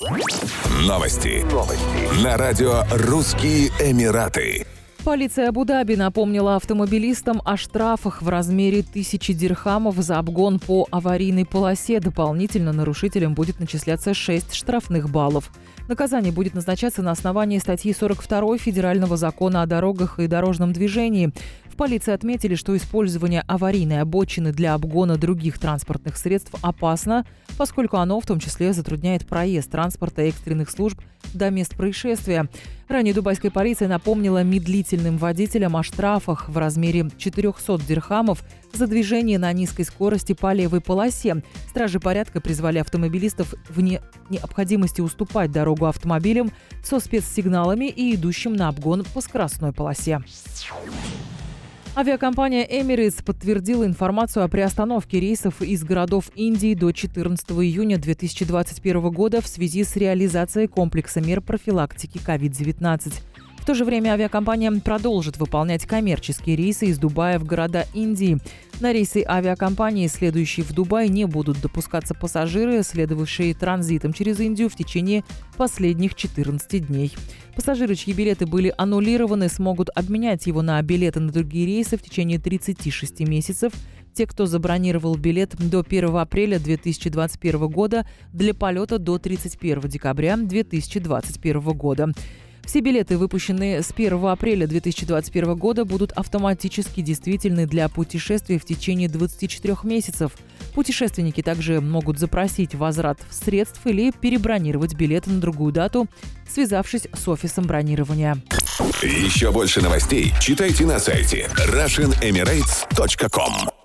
Новости. Новости. На радио «Русские Эмираты». Полиция Абу-Даби напомнила автомобилистам о штрафах в размере тысячи дирхамов за обгон по аварийной полосе. Дополнительно нарушителям будет начисляться 6 штрафных баллов. Наказание будет назначаться на основании статьи 42 Федерального закона о дорогах и дорожном движении. Полиции отметили, что использование аварийной обочины для обгона других транспортных средств опасно, поскольку оно в том числе затрудняет проезд транспорта экстренных служб до мест происшествия. Ранее дубайская полиция напомнила медлительным водителям о штрафах в размере 400 дирхамов за движение на низкой скорости по левой полосе. Стражи порядка призвали автомобилистов вне необходимости уступать дорогу автомобилям со спецсигналами и идущим на обгон по скоростной полосе. Авиакомпания Emirates подтвердила информацию о приостановке рейсов из городов Индии до 14 июня 2021 года в связи с реализацией комплекса мер профилактики COVID-19. В то же время авиакомпания продолжит выполнять коммерческие рейсы из Дубая в города Индии. На рейсы авиакомпании, следующие в Дубай, не будут допускаться пассажиры, следовавшие транзитом через Индию в течение последних 14 дней. Пассажиры, чьи билеты были аннулированы, смогут обменять его на билеты на другие рейсы в течение 36 месяцев. Те, кто забронировал билет до 1 апреля 2021 года для полета до 31 декабря 2021 года. Все билеты, выпущенные с 1 апреля 2021 года, будут автоматически действительны для путешествий в течение 24 месяцев. Путешественники также могут запросить возврат средств или перебронировать билеты на другую дату, связавшись с офисом бронирования. Еще больше новостей читайте на сайте RussianEmirates.com